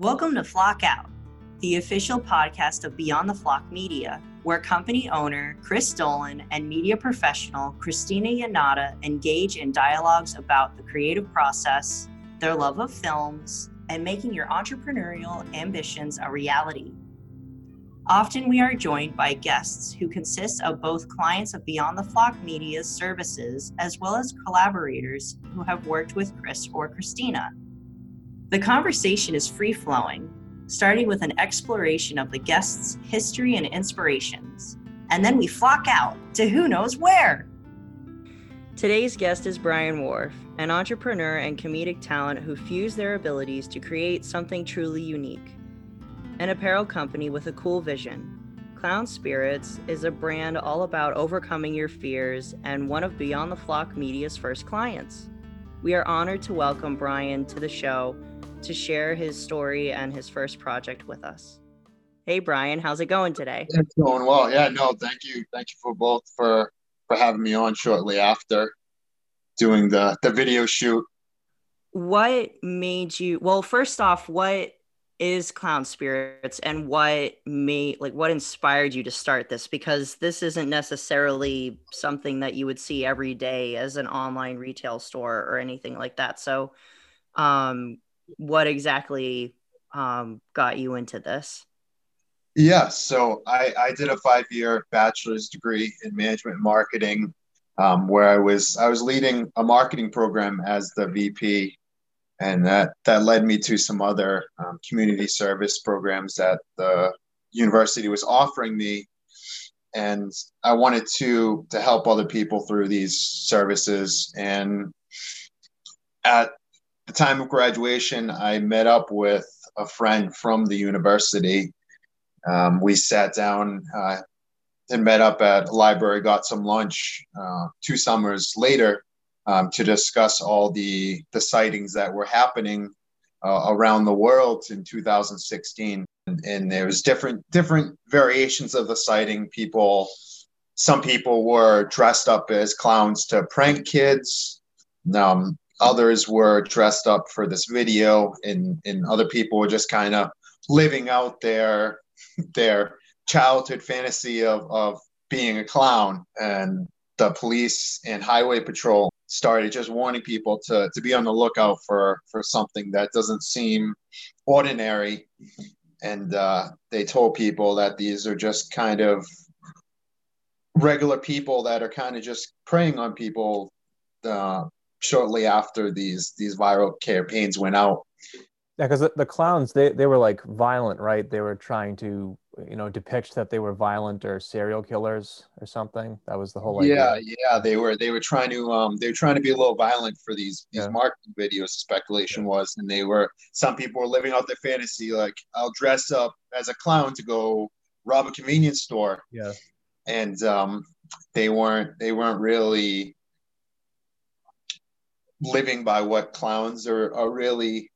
Welcome to Flock Out, the official podcast of Beyond the Flock Media, where company owner Chris Dolan and media professional Christina Yanata engage in dialogues about the creative process, their love of films, and making your entrepreneurial ambitions a reality. Often we are joined by guests who consist of both clients of Beyond the Flock Media's services as well as collaborators who have worked with Chris or Christina. The conversation is free flowing, starting with an exploration of the guest's history and inspirations, and then we flock out to who knows where. Today's guest is Brian Wharf, an entrepreneur and comedic talent who fused their abilities to create something truly unique. An apparel company with a cool vision. Clown Spirits is a brand all about overcoming your fears and one of Beyond the Flock Media's first clients. We are honored to welcome Brian to the show to share his story and his first project with us. Hey Brian, how's it going today? It's going well. Yeah, no, thank you. Thank you for both for for having me on shortly after doing the the video shoot. What made you well, first off, what is clown spirits and what made like what inspired you to start this because this isn't necessarily something that you would see every day as an online retail store or anything like that so um what exactly um, got you into this? Yeah, so I, I did a five year bachelor's degree in management and marketing, um, where I was I was leading a marketing program as the VP, and that that led me to some other um, community service programs that the university was offering me, and I wanted to to help other people through these services. And at the time of graduation, I met up with a friend from the university. Um, we sat down uh, and met up at a library, got some lunch uh, two summers later um, to discuss all the, the sightings that were happening uh, around the world in 2016. And, and there was different different variations of the sighting. People, some people were dressed up as clowns to prank kids. Um, others were dressed up for this video and and other people were just kind of living out their their childhood fantasy of of being a clown. And the police and highway patrol started just warning people to to be on the lookout for for something that doesn't seem ordinary. And uh, they told people that these are just kind of regular people that are kind of just preying on people uh, shortly after these these viral campaigns went out. Yeah, because the, the, clowns they they were like violent, right? They were trying to you know depict that they were violent or serial killers or something. That was the whole idea. Yeah, yeah, they were they were trying to um they were trying to be a little violent for these these yeah. marketing videos. Speculation yeah. was, and they were some people were living out their fantasy like I'll dress up as a clown to go rob a convenience store. Yeah, and um they weren't they weren't really living by what clowns are, are really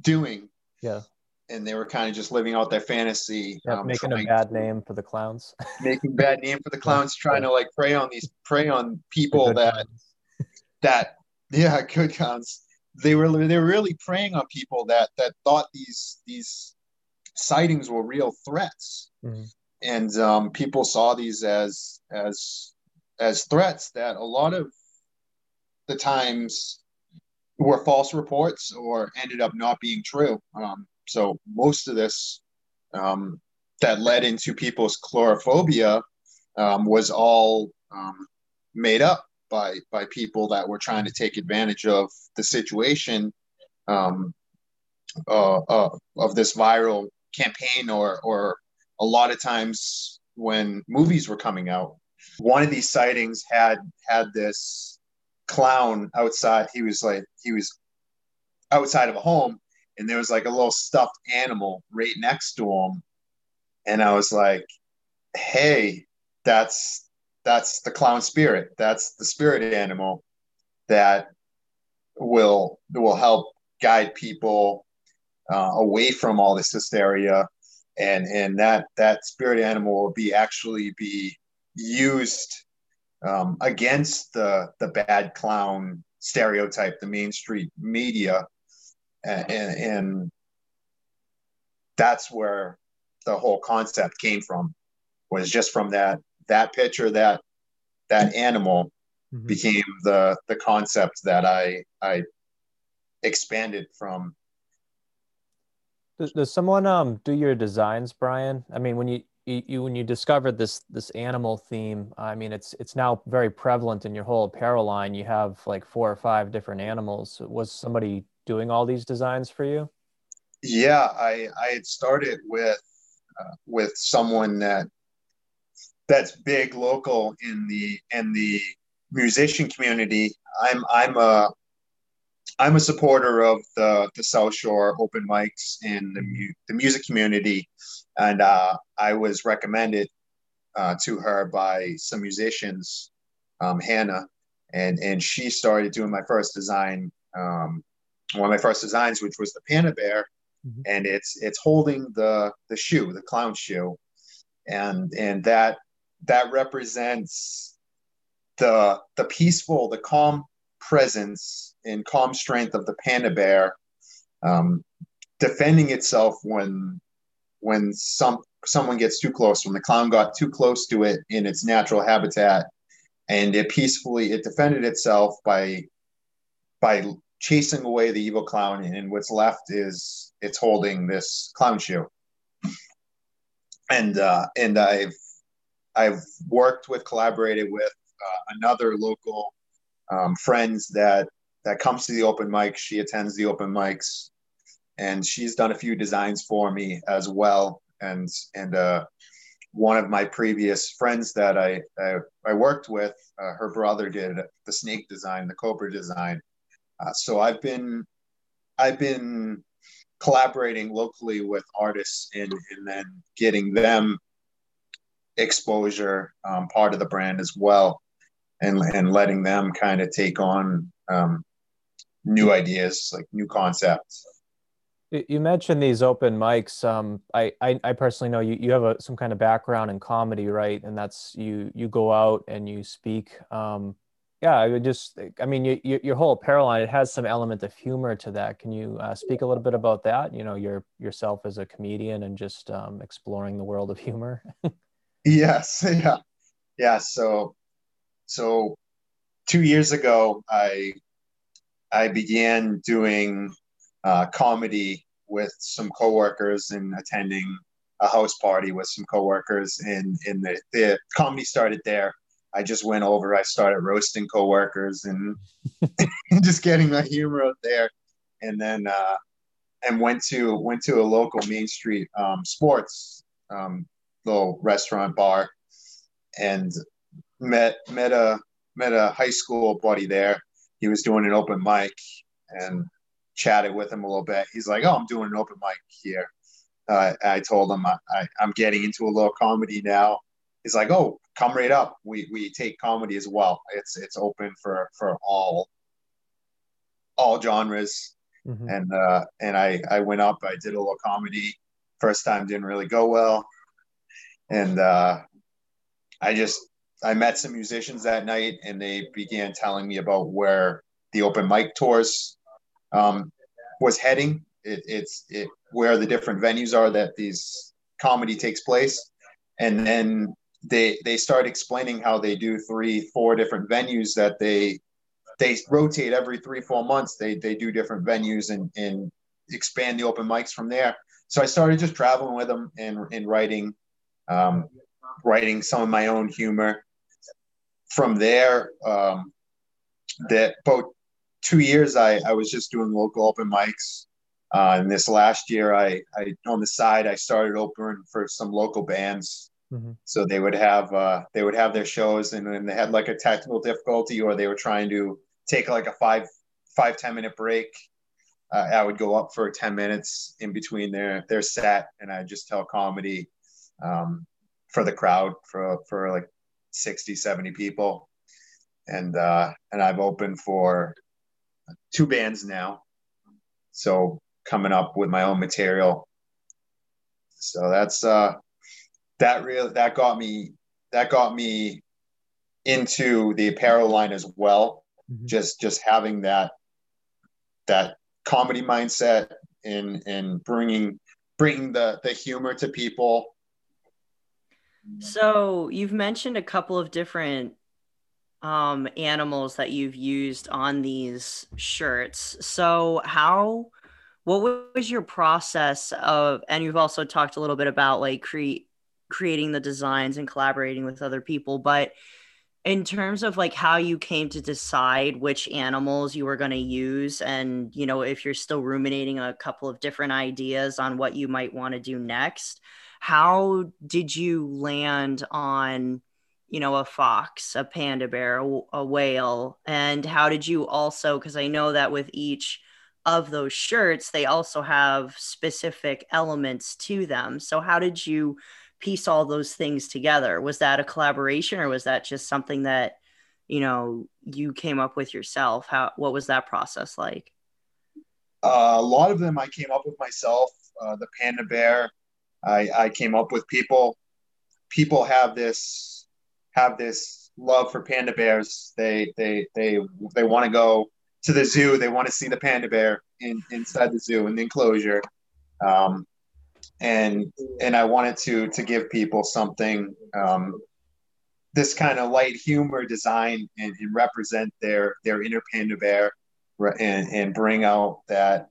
doing. Yeah. And they were kind of just living out their fantasy. Yeah, um, making a bad name for the clowns. making bad name for the clowns, trying to like prey on these prey on people that that yeah, good clowns. They were they were really preying on people that that thought these these sightings were real threats. Mm-hmm. And um, people saw these as as as threats that a lot of the times were false reports or ended up not being true. Um, so most of this um, that led into people's coulrophobia um, was all um, made up by by people that were trying to take advantage of the situation um, uh, uh, of this viral campaign or or a lot of times when movies were coming out one of these sightings had had this clown outside. He was like he was outside of a home, and there was like a little stuffed animal right next to him, and I was like, "Hey, that's that's the clown spirit. That's the spirit animal that will will help guide people uh, away from all this hysteria." And, and that that spirit animal will be actually be used um, against the the bad clown stereotype, the Main Street media, and, and that's where the whole concept came from was just from that that picture that that animal mm-hmm. became the the concept that I I expanded from. Does, does someone um do your designs, Brian? I mean, when you, you, when you discovered this this animal theme, I mean, it's it's now very prevalent in your whole apparel line. You have like four or five different animals. Was somebody doing all these designs for you? Yeah, I I had started with uh, with someone that that's big local in the in the musician community. I'm I'm a I'm a supporter of the the South Shore open mics in the mu- the music community, and uh, I was recommended uh, to her by some musicians, um, Hannah, and and she started doing my first design, um, one of my first designs, which was the Panda Bear, mm-hmm. and it's it's holding the the shoe, the clown shoe, and and that that represents the the peaceful, the calm presence and calm strength of the panda bear, um, defending itself when when some someone gets too close, when the clown got too close to it in its natural habitat, and it peacefully it defended itself by by chasing away the evil clown, and what's left is it's holding this clown shoe. And uh, and I've I've worked with, collaborated with uh, another local um, friends that that comes to the open mic. She attends the open mics, and she's done a few designs for me as well. And and uh, one of my previous friends that I I, I worked with, uh, her brother did the snake design, the cobra design. Uh, so I've been I've been collaborating locally with artists and and then getting them exposure um, part of the brand as well and and letting them kind of take on um, new ideas like new concepts. You mentioned these open mics um, I, I, I personally know you, you have a, some kind of background in comedy right? And that's you you go out and you speak um, yeah i would just i mean you, you, your whole apparel line it has some element of humor to that. Can you uh, speak a little bit about that? You know your yourself as a comedian and just um, exploring the world of humor. Yes, yeah, yeah. So, so two years ago, I I began doing uh, comedy with some coworkers and attending a house party with some coworkers, and the, the comedy started there. I just went over. I started roasting coworkers and just getting my humor out there, and then uh, and went to went to a local Main Street um, sports um, little restaurant bar and met met a met a high school buddy there. He was doing an open mic and chatted with him a little bit. He's like, "Oh, I'm doing an open mic here." Uh, I told him I, I'm getting into a little comedy now. He's like, "Oh, come right up. We we take comedy as well. It's it's open for for all all genres." Mm-hmm. And uh, and I I went up. I did a little comedy. First time didn't really go well and uh, I just I met some musicians that night, and they began telling me about where the open mic tours um, was heading. It, it's it, where the different venues are that these comedy takes place, and then they they start explaining how they do three, four different venues that they they rotate every three, four months. They they do different venues and and expand the open mics from there. So I started just traveling with them and and writing um, writing some of my own humor. From there, um, that about two years, I, I was just doing local open mics. Uh, and this last year, I, I on the side, I started opening for some local bands. Mm-hmm. So they would have uh, they would have their shows, and when they had like a technical difficulty, or they were trying to take like a five five ten minute break, uh, I would go up for 10 minutes in between their their set and I just tell comedy um, for the crowd for for like 60 70 people and uh and i've opened for two bands now so coming up with my own material so that's uh that really that got me that got me into the apparel line as well mm-hmm. just just having that that comedy mindset and and bringing bringing the the humor to people. So you've mentioned a couple of different um, animals that you've used on these shirts. So how what was your process of and you've also talked a little bit about like create creating the designs and collaborating with other people, but in terms of like how you came to decide which animals you were going to use and you know if you're still ruminating a couple of different ideas on what you might want to do next how did you land on you know a fox a panda bear a, a whale? And how did you also because i know that with each of those shirts they also have specific elements to them. So how did you piece all those things together? Was that a collaboration or was that just something that you know you came up with yourself? How what was that process like? Uh, a lot of them i came up with myself uh, the panda bear I, I came up with people people have this have this love for panda bears. They they they they want to go to the zoo. They want to see the panda bear in inside the zoo in the enclosure. Um, and and I wanted to to give people something um, this kind of light humor design and, and, represent their their inner panda bear and, and bring out that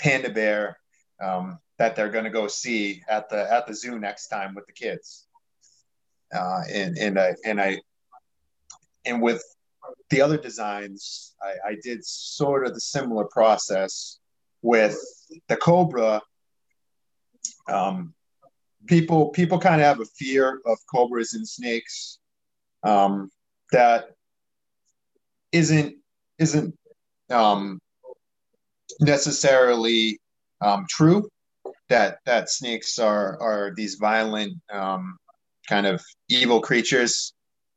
panda bear um, that they're going to go see at the at the zoo next time with the kids uh, and and I and I and with the other designs I, I did sort of the similar process with the cobra um, people people kind of have a fear of cobras and snakes um, that isn't isn't um, necessarily um, true. That that snakes are are these violent um, kind of evil creatures.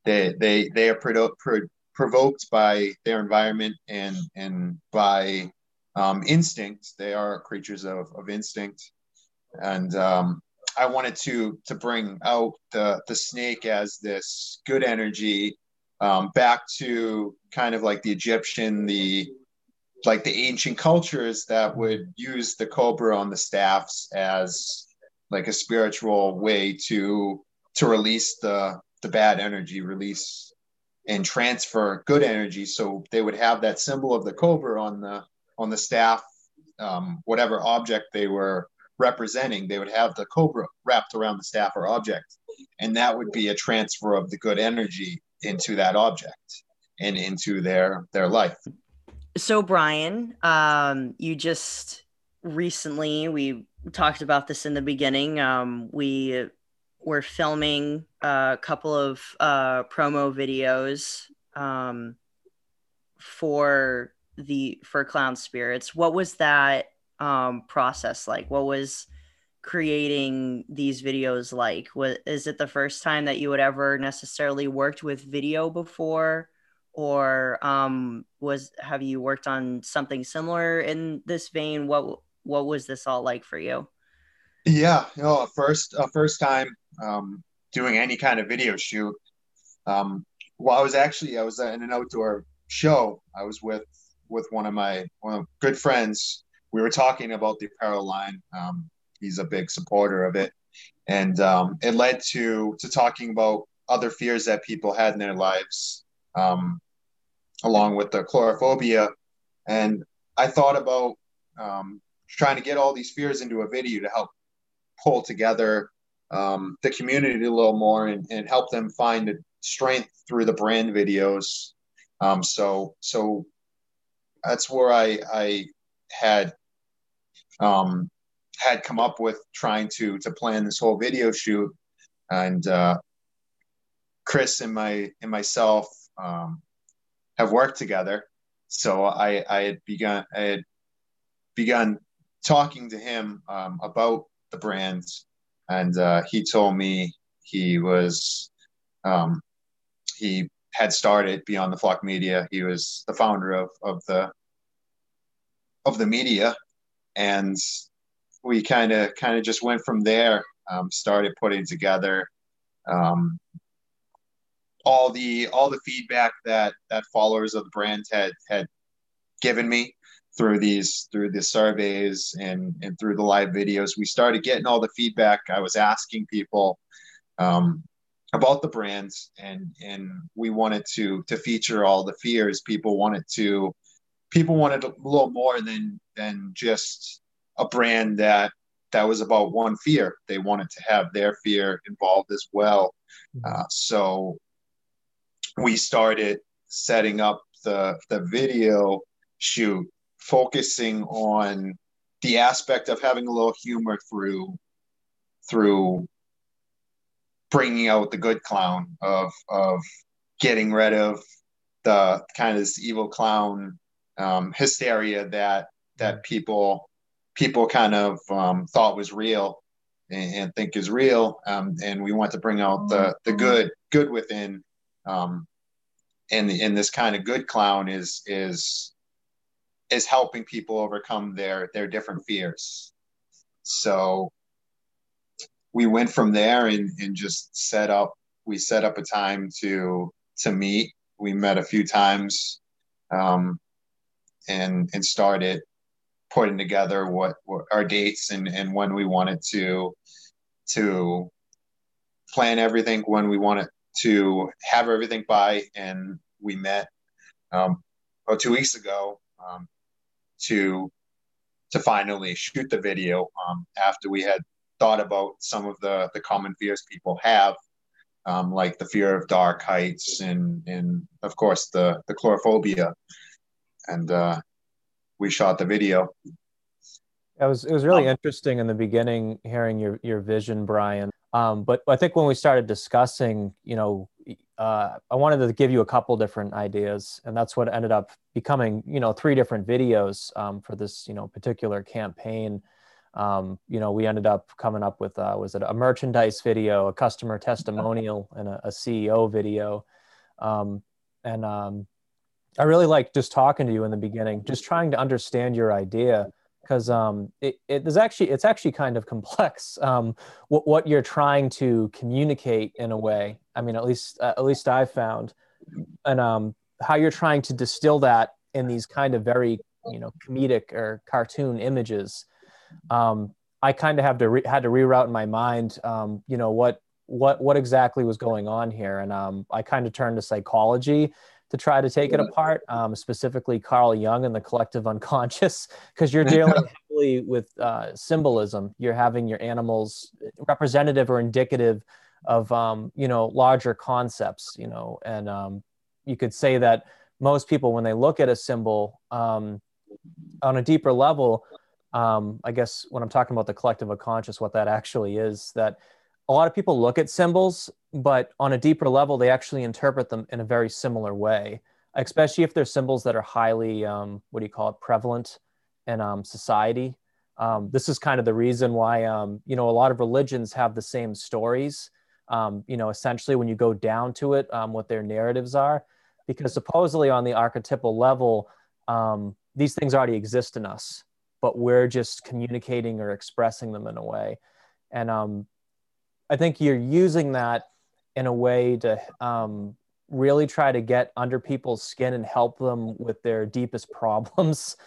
They they they are pro- pro- provoked by their environment and and by um, instinct. They are creatures of, of instinct and um, I wanted to to bring out the the snake as this good energy um, back to kind of like the Egyptian, the like the ancient cultures that would use the cobra on the staffs as like a spiritual way to to release the the bad energy, release and transfer good energy. So they would have that symbol of the cobra on the on the staff, um, whatever object they were representing, they would have the cobra wrapped around the staff or object. And that would be a transfer of the good energy into that object and into their their life. So Brian, um, you just recently we talked about this in the beginning. Um, we were filming a couple of uh, promo videos um, for the for clown spirits. What was that um, process like? What was creating these videos like? Was is it the first time that you had ever necessarily worked with video before? Or um, was have you worked on something similar in this vein? What what was this all like for you? Yeah, you know, first uh, first time um, doing any kind of video shoot. Um, well, I was actually I was in an outdoor show. I was with with one of my one of good friends we were talking about the apparel line. Um, he's a big supporter of it, and um, it led to to talking about other fears that people had in their lives, um, along with the coulrophobia. And I thought about um, trying to get all these fears into a video to help pull together um, the community a little more and, and help them find the strength through the brand videos. Um, so so that's where I I had um, had come up with trying to to plan this whole video shoot, and uh, Chris and my and myself um, have worked together. So I I had begun I had begun talking to him um, about the brand, and uh, he told me he was um, he had started Beyond the Flock Media. He was the founder of of the of the media and we kind of kind of just went from there. Um, started putting together um, all the all the feedback that that followers of the brand had had given me through these through the surveys and and through the live videos. We started getting all the feedback. I was asking people um, about the brands and and we wanted to to feature all the fears. People wanted to people wanted a little more than than just a brand that that was about one fear. They wanted to have their fear involved as well. Mm-hmm. uh, so we started setting up the the video shoot focusing on the aspect of having a little humor through through bringing out the good clown of of getting rid of the kind of this evil clown um, hysteria that that people people kind of um, thought was real and, and, think is real um, and we want to bring out the the good good within um, and and this kind of good clown is is is helping people overcome their their different fears. So we went from there and, and just set up we set up a time to to meet. We met a few times um, and and started putting together what, what our dates and and when we wanted to to plan everything when we wanted to have everything by and we met um, about two weeks ago um, to to finally shoot the video um, after we had thought about some of the the common fears people have, um, like the fear of dark heights and and of course the the coulrophobia, and uh, we shot the video. It was it was really um, interesting in the beginning hearing your your vision, Brian. Um, but I think when we started discussing, you know, uh, I wanted to give you a couple different ideas, and that's what ended up becoming, you know, three different videos um, for this, you know, particular campaign um, you know, we ended up coming up with uh, was it a merchandise video, a customer testimonial, and a, a CEO video. Um, and um, I really like just talking to you in the beginning, just trying to understand your idea because um, it, it is actually it's actually kind of complex um, what, what you're trying to communicate in a way. I mean, at least uh, at least I found, and um, how you're trying to distill that in these kind of very you know comedic or cartoon images. Um, I kind of have to re- had to reroute in my mind, um, you know, what what what exactly was going on here, and um, I kind of turned to psychology to try to take it apart, um, specifically Carl Jung and the collective unconscious, because you're dealing heavily with uh, symbolism. You're having your animals representative or indicative of um, you know larger concepts, you know, and um, you could say that most people, when they look at a symbol um, on a deeper level, um, I guess when I'm talking about the collective unconscious, what that actually is, that a lot of people look at symbols, but on a deeper level, they actually interpret them in a very similar way, especially if they're symbols that are highly, um, what do you call it, prevalent in um, society. Um, this is kind of the reason why, um, you know, a lot of religions have the same stories. Um, you know, essentially, when you go down to it, what their narratives are, because supposedly on the archetypal level, these things already exist in us but we're just communicating or expressing them in a way. And um, I think you're using that in a way to um, really try to get under people's skin and help them with their deepest problems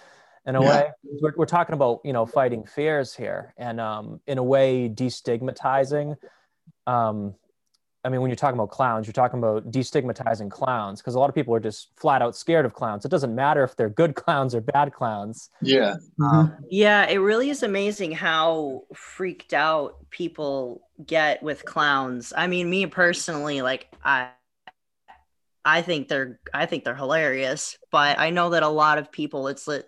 in a yeah. way we're, we're, talking about you know fighting fears here and um, in a way destigmatizing um, I mean, when you're talking about clowns, you're talking about destigmatizing clowns because a lot of people are just flat out scared of clowns. It doesn't matter if they're good clowns or bad clowns. Yeah. Mm-hmm. Yeah, it really is amazing how freaked out people get with clowns. I mean, me personally, like I I think they're I think they're hilarious, but I know that a lot of people it's like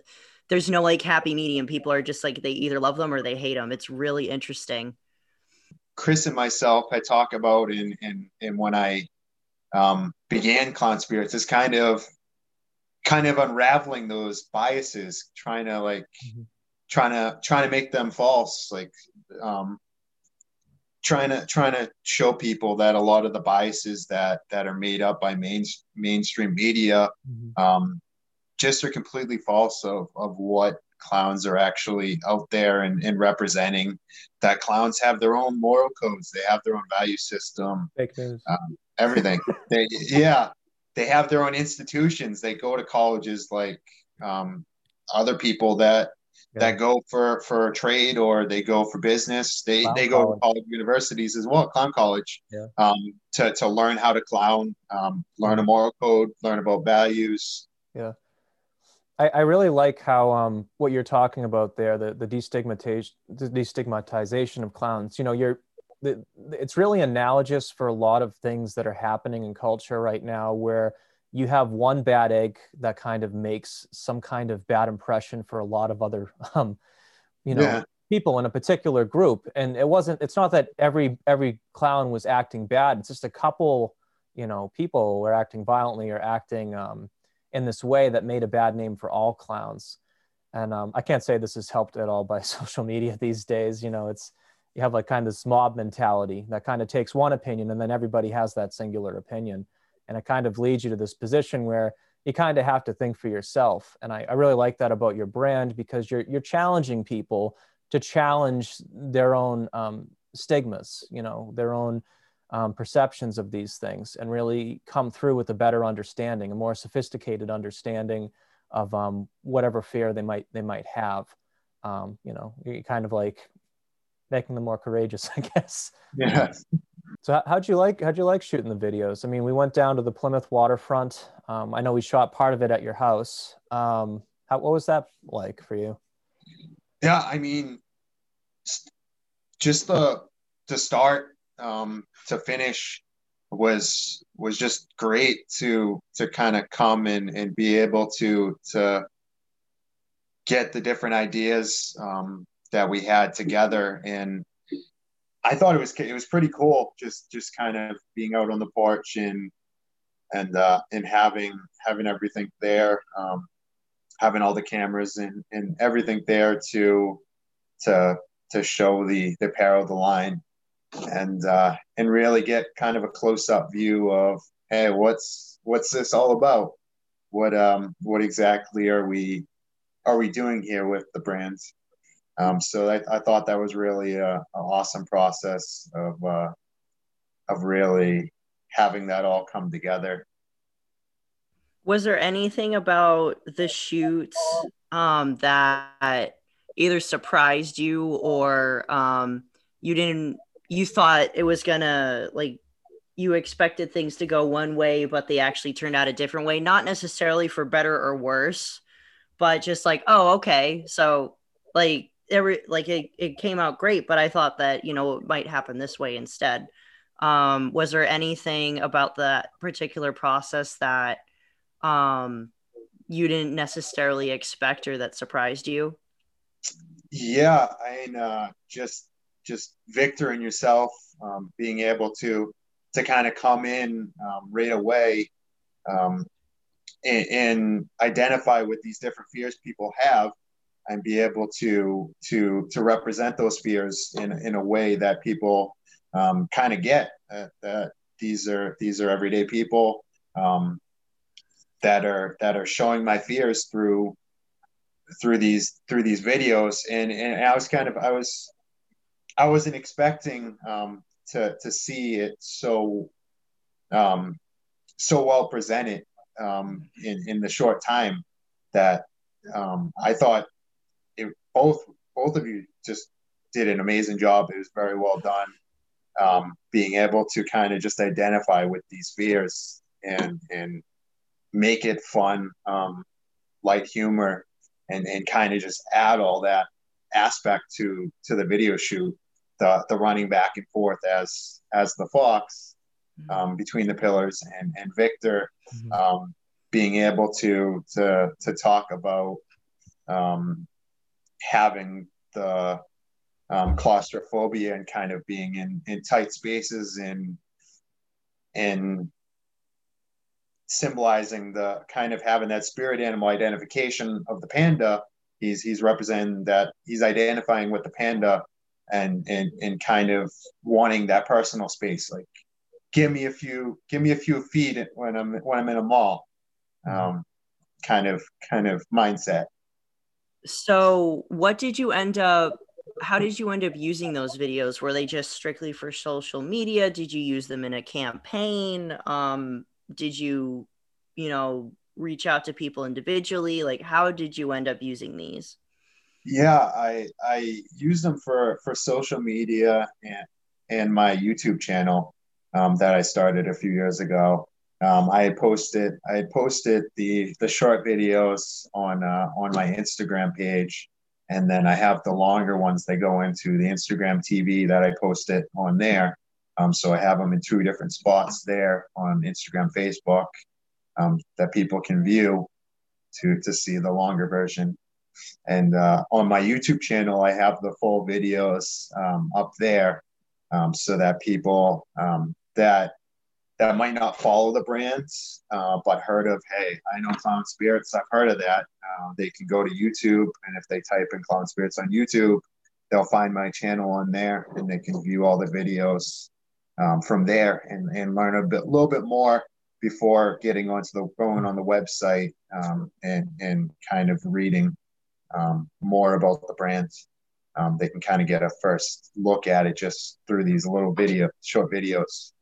there's no like happy medium. People are just like they either love them or they hate them. It's really interesting. Chris and myself had talked about and and and when I um, began Clown Spirits is kind of kind of unraveling those biases, trying to like mm-hmm. trying to trying to make them false, like um, trying to trying to show people that a lot of the biases that that are made up by main mainstream media mm-hmm. um, just are completely false of of what clowns are actually out there and, and representing that clowns have their own moral codes they have their own value system um, everything they yeah they have their own institutions they go to colleges like um, other people that yeah. that go for for trade or they go for business. They clown they go college. to college universities as well, clown college, yeah. um, to to learn how to clown, um, learn a moral code, learn about values. Yeah. I, I really like how um, what you're talking about there, the, the destigmatization, the destigmatization of clowns. You know, you're the, it's really analogous for a lot of things that are happening in culture right now where you have one bad egg that kind of makes some kind of bad impression for a lot of other um, you know yeah. people in a particular group and it wasn't it's not that every every clown was acting bad it's just a couple you know people were acting violently or acting um, in this way that made a bad name for all clowns. And um, i can't say this has helped at all by social media these days you know it's you have like kind of this mob mentality that kind of takes one opinion and then everybody has that singular opinion. And it kind of leads you to this position where you kind of have to think for yourself. And I, I, really like that about your brand because you're you're challenging people to challenge their own um, stigmas you know their own um, perceptions of these things and really come through with a better understanding a more sophisticated understanding of um, whatever fear they might they might have um, you know you kind of like making them more courageous i guess yeah so how'd you like how'd you like shooting the videos? I mean, we went down to the Plymouth waterfront. Um, I know we shot part of it at your house. Um, how, what was that like for you? Yeah, I mean, just the to start um, to finish was was just great to to kind of come and and be able to to get the different ideas um, that we had together. And I thought it was it was pretty cool just just kind of being out on the porch and and uh, and having having everything there, um, having all the cameras and, and everything there to to to show the the pair of the line and uh, and really get kind of a close up view of hey what's what's this all about what um what exactly are we are we doing here with the brands um, so I, I, thought that was really a, an awesome process of uh, of really having that all come together. Was there anything about the shoots um, that either surprised you or um, you didn't you thought it was gonna like you expected things to go one way but they actually turned out a different way not necessarily for better or worse but just like oh okay. So like every like it, it came out great but i thought that you know it might happen this way instead. Um was there anything about that particular process that um you didn't necessarily expect or that surprised you? Yeah i mean uh just just victor and yourself um being able to to kind of come in um, right away um and, and identify with these different fears people have and be able to to to represent those fears in in a way that people um, kind of get that, that, these are these are everyday people um, that are that are showing my fears through through these through these videos. And and I was kind of I was I wasn't expecting um, to to see it so um, so well presented um, in in the short time that um, I thought both both of you just did an amazing job. It was very well done. Um, being able to kind of just identify with these fears and and make it fun, um, light humor, and and kind of just add all that aspect to to the video shoot, the the running back and forth as as the fox um, between the pillars and and Victor mm-hmm. um, being able to to to talk about um, having the um, claustrophobia and kind of being in in tight spaces and and symbolizing the kind of having that spirit animal identification of the panda he's he's representing that he's identifying with the panda and and and kind of wanting that personal space like give me a few give me a few feet when i'm when i'm in a mall um, kind of kind of mindset so, what did you end up? How did you end up using those videos? Were they just strictly for social media? Did you use them in a campaign? Um, did you, you know, reach out to people individually? Like, how did you end up using these? Yeah, I I use them for for social media and and my YouTube channel um, that I started a few years ago. Um, I posted I posted the the short videos on uh, on my Instagram page, and then I have the longer ones. They go into the Instagram TV that I post it on there. Um, so I have them in two different spots there on Instagram, Facebook, um, that people can view to to see the longer version. And uh, on my YouTube channel, I have the full videos um, up there um, so that people um, that that might not follow the brands uh, but heard of hey i know clown spirits. I've heard of that. Uh, they can go to youtube and if they type in clown spirits on youtube they'll find my channel on there and they can view all the videos um, from there and, and learn a bit little bit more before getting onto the going on the website um, and and kind of reading um, more about the brands. Um, they can kind of get a first look at it just through these little video, short videos.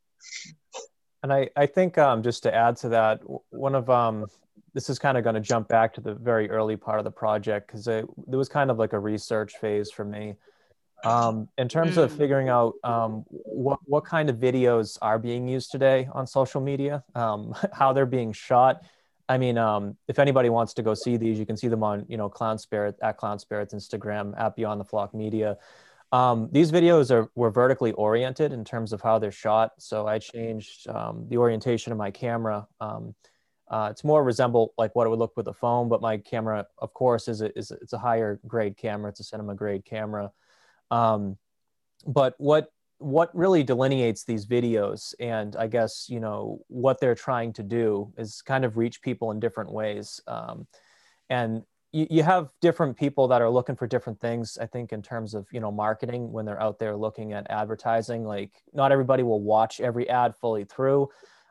And I, I think um, just to add to that, one of um, this is kind of going to jump back to the very early part of the project because there was kind of like a research phase for me. Um, in terms of mm. figuring out um, what what kind of videos are being used today on social media, um, how they're being shot, I mean, um, if anybody wants to go see these, you can see them on, you know, Clown Spirit at Clown Spirits Instagram at Beyond the Flock Media. Um, these videos are were vertically oriented in terms of how they're shot. So I changed um, the orientation of my camera. Um, uh, it's more resemble like what it would look with a phone, but my camera, of course, is a, is a, it's a higher grade camera. It's a cinema grade camera. Um, but what what really delineates these videos and i guess you know what they're trying to do is kind of reach people in different ways. Um, and you, you have different people that are looking for different things i think in terms of you know marketing when they're out there looking at advertising. Like not everybody will watch every ad fully through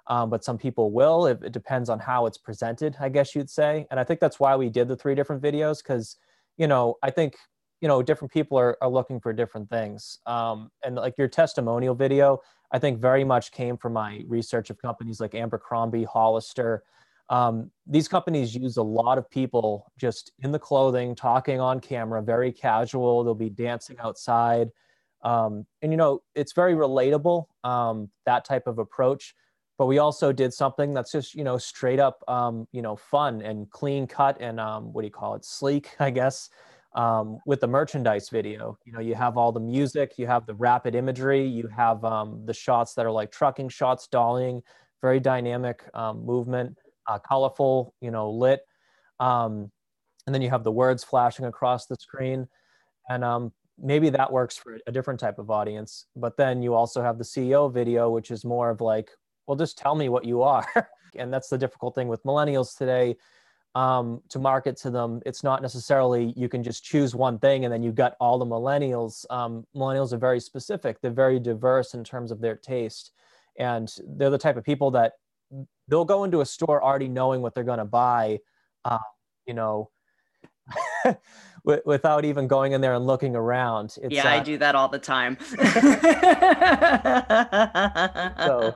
um, but some people will. It, it depends on how it's presented i guess you'd say. And i think that's why we did the three different videos because you know i think you know different people are, are looking for different things. Um, and like your testimonial video i think very much came from my research of companies like abercrombie hollister. Um, these companies use a lot of people just in the clothing talking on camera very casual. They'll be dancing outside. Um, and you know it's very relatable um, that type of approach. But we also did something that's just you know straight up um, you know fun and clean cut and um, what do you call it? Sleek i guess um, with the merchandise video. You know, you have all the music, you have the rapid imagery, you have um, the shots that are like trucking shots, dollying, very dynamic um, movement, uh, colorful, you know, lit. Um, and then you have the words flashing across the screen. And um, maybe that works for a different type of audience. But then you also have the CEO video, which is more of like, well, just tell me what you are. and that's the difficult thing with millennials today um, to market to them. It's not necessarily you can just choose one thing and then you got all the millennials. Um, millennials are very specific. They're very diverse in terms of their taste, and they're the type of people that they'll go into a store already knowing what they're going to buy. Um, you know, without even going in there and looking around. It's, yeah, uh, I do that all the time. so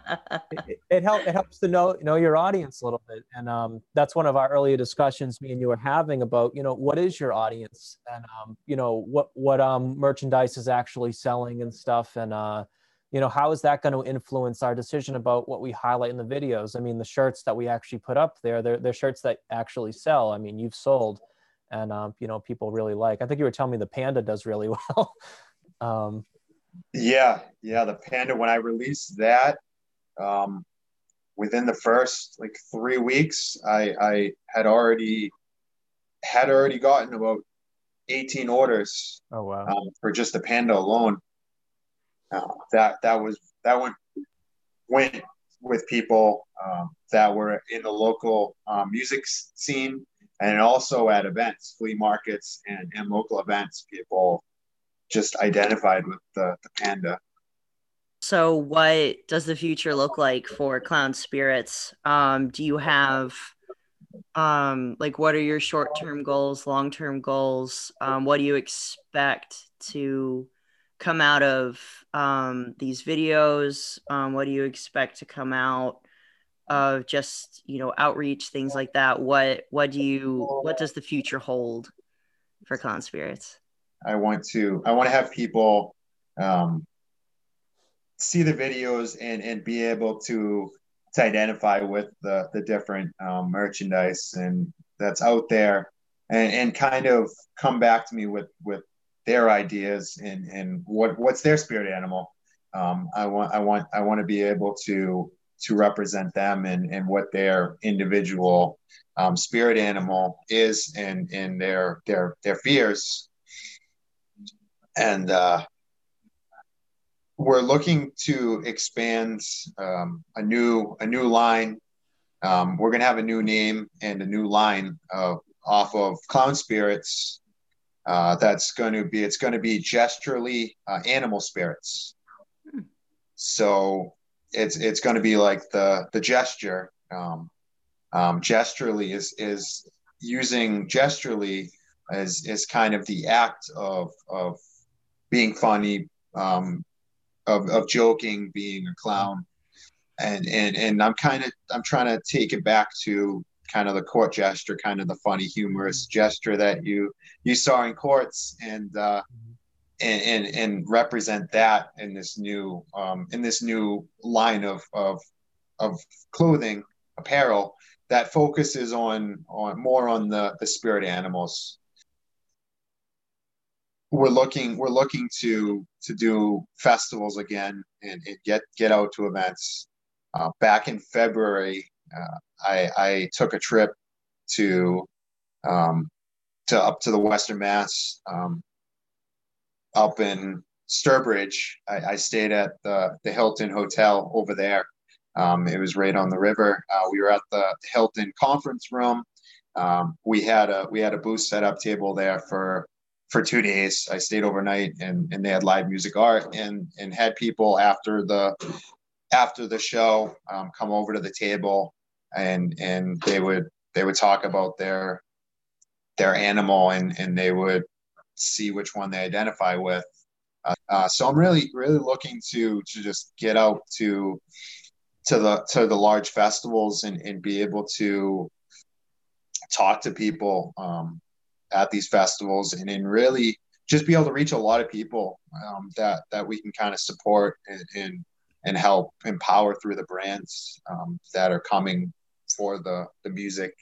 it, it, help, it helps to know know your audience a little bit, and um, that's one of our earlier discussions me and you were having about you know what is your audience and um, you know what what um, merchandise is actually selling and stuff, and uh, you know how is that going to influence our decision about what we highlight in the videos? I mean, the shirts that we actually put up there, they're, they're shirts that actually sell. I mean, you've sold and um, you know people really like. I think you were telling me the Panda does really well. um, yeah, yeah, the Panda. When I released that, um, within the first like three weeks, I, I had already had already gotten about 18 orders. Oh wow! Um, for just the Panda alone. Uh, that that was that went went with people um, that were in the local um, music scene and also at events, flea markets, and, and local events, people just identified with the, the panda. So, what does the future look like for Clown Spirits? Um, do you have, um, like, what are your short term goals, long term goals? Um, what do you expect to come out of um, these videos? Um, what do you expect to come out of just you know outreach things like that. What what do you what does the future hold for Clown Spirits? I want to i want to have people um, see the videos and and be able to to identify with the the different um, merchandise and that's out there and and kind of come back to me with with their ideas and and what what's their spirit animal. Um, i want i want i want to be able to to represent them and, and what their individual um, spirit animal is and and their their their fears. And uh, we're looking to expand um, a new a new line. Um, we're going to have a new name and a new line uh, off of clown spirits. Uh, that's going to be it's going to be gesturally uh, animal spirits. Hmm. so it's it's going to be like the the gesture. Um, um, gesturally is is using gesturally as is kind of the act of of being funny, um, of of joking, being a clown, and and and I'm kind of I'm trying to take it back to kind of the court gesture, kind of the funny, humorous gesture that you you saw in courts, and uh, and, and, and represent that in this new um, in this new line of of of clothing apparel that focuses on on more on the the spirit animals. We're looking we're looking to to do festivals again and, and get get out to events. Uh, back in february uh, i i took a trip to um, to up to the western mass um, up in Sturbridge. I, I stayed at the, the Hilton Hotel over there. Um, it was right on the river. Uh, we were at the Hilton conference room. Um, we had a we had a booth set up table there for for two days. I stayed overnight, and and they had live music art and and had people after the after the show um, come over to the table and and they would they would talk about their their animal and and they would see which one they identify with. Uh, uh, so I'm really really looking to to just get out to to the to the large festivals and, and be able to talk to people um, at these festivals and, and really just be able to reach a lot of people um, that that we can kind of support and, and and help empower through the brands um, that are coming for the the music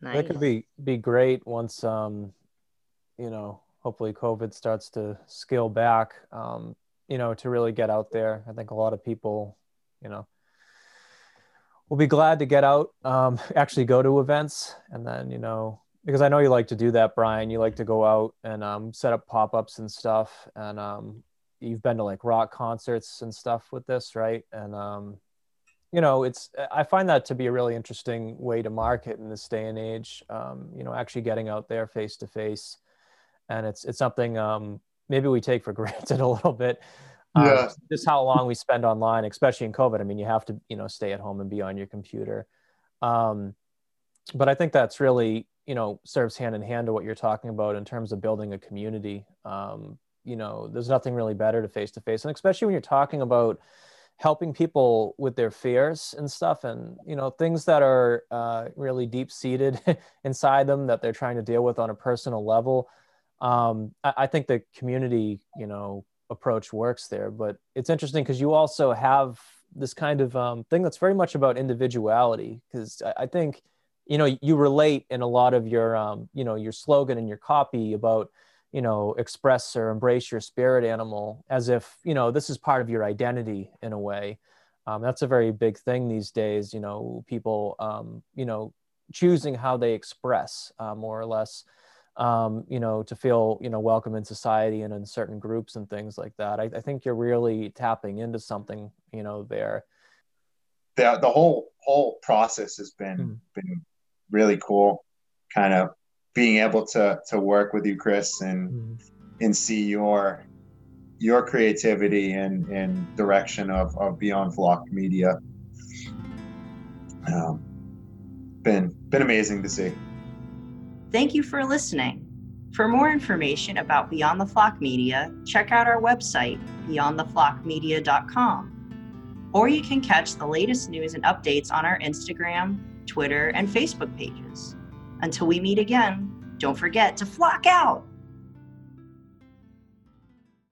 Nice. That could be be great once um, you know, hopefully COVID starts to scale back. Um, you know, to really get out there. I think a lot of people, you know, will be glad to get out, um, actually go to events, and then you know, because I know you like to do that, Brian. You like to go out and um, set up pop ups and stuff, and um, you've been to like rock concerts and stuff with this, right? And um, you know, it's I find that to be a really interesting way to market in this day and age. Um, you know, actually getting out there face to face, and it's it's something um, maybe we take for granted a little bit. Um, yeah. Just how long we spend online, especially in COVID. I mean, you have to you know stay at home and be on your computer. Um, but I think that's really you know serves hand in hand to what you're talking about in terms of building a community. Um, you know, there's nothing really better to face to face, and especially when you're talking about helping people with their fears and stuff and you know things that are uh, really deep seated inside them that they're trying to deal with on a personal level. Um, I, I, think the community you know approach works there but it's interesting because you also have this kind of um, thing that's very much about individuality because I, I, think you know you relate in a lot of your um, you know your slogan and your copy about you know express or embrace your spirit animal as if you know this is part of your identity in a way. Um, that's a very big thing these days you know people um, you know choosing how they express uh, more or less um, you know to feel you know welcome in society and in certain groups and things like that. I, I think you're really tapping into something you know there. The, the whole whole process has been mm. been really cool kind of being able to to work with you, Chris, and mm. and see your your creativity and and direction of of Beyond Flock Media. Um, been been amazing to see. Thank you for listening. For more information about Beyond the Flock Media, check out our website, beyondtheflockmedia.com or you can catch the latest news and updates on our Instagram, Twitter, and Facebook pages. Until we meet again, don't forget to flock out!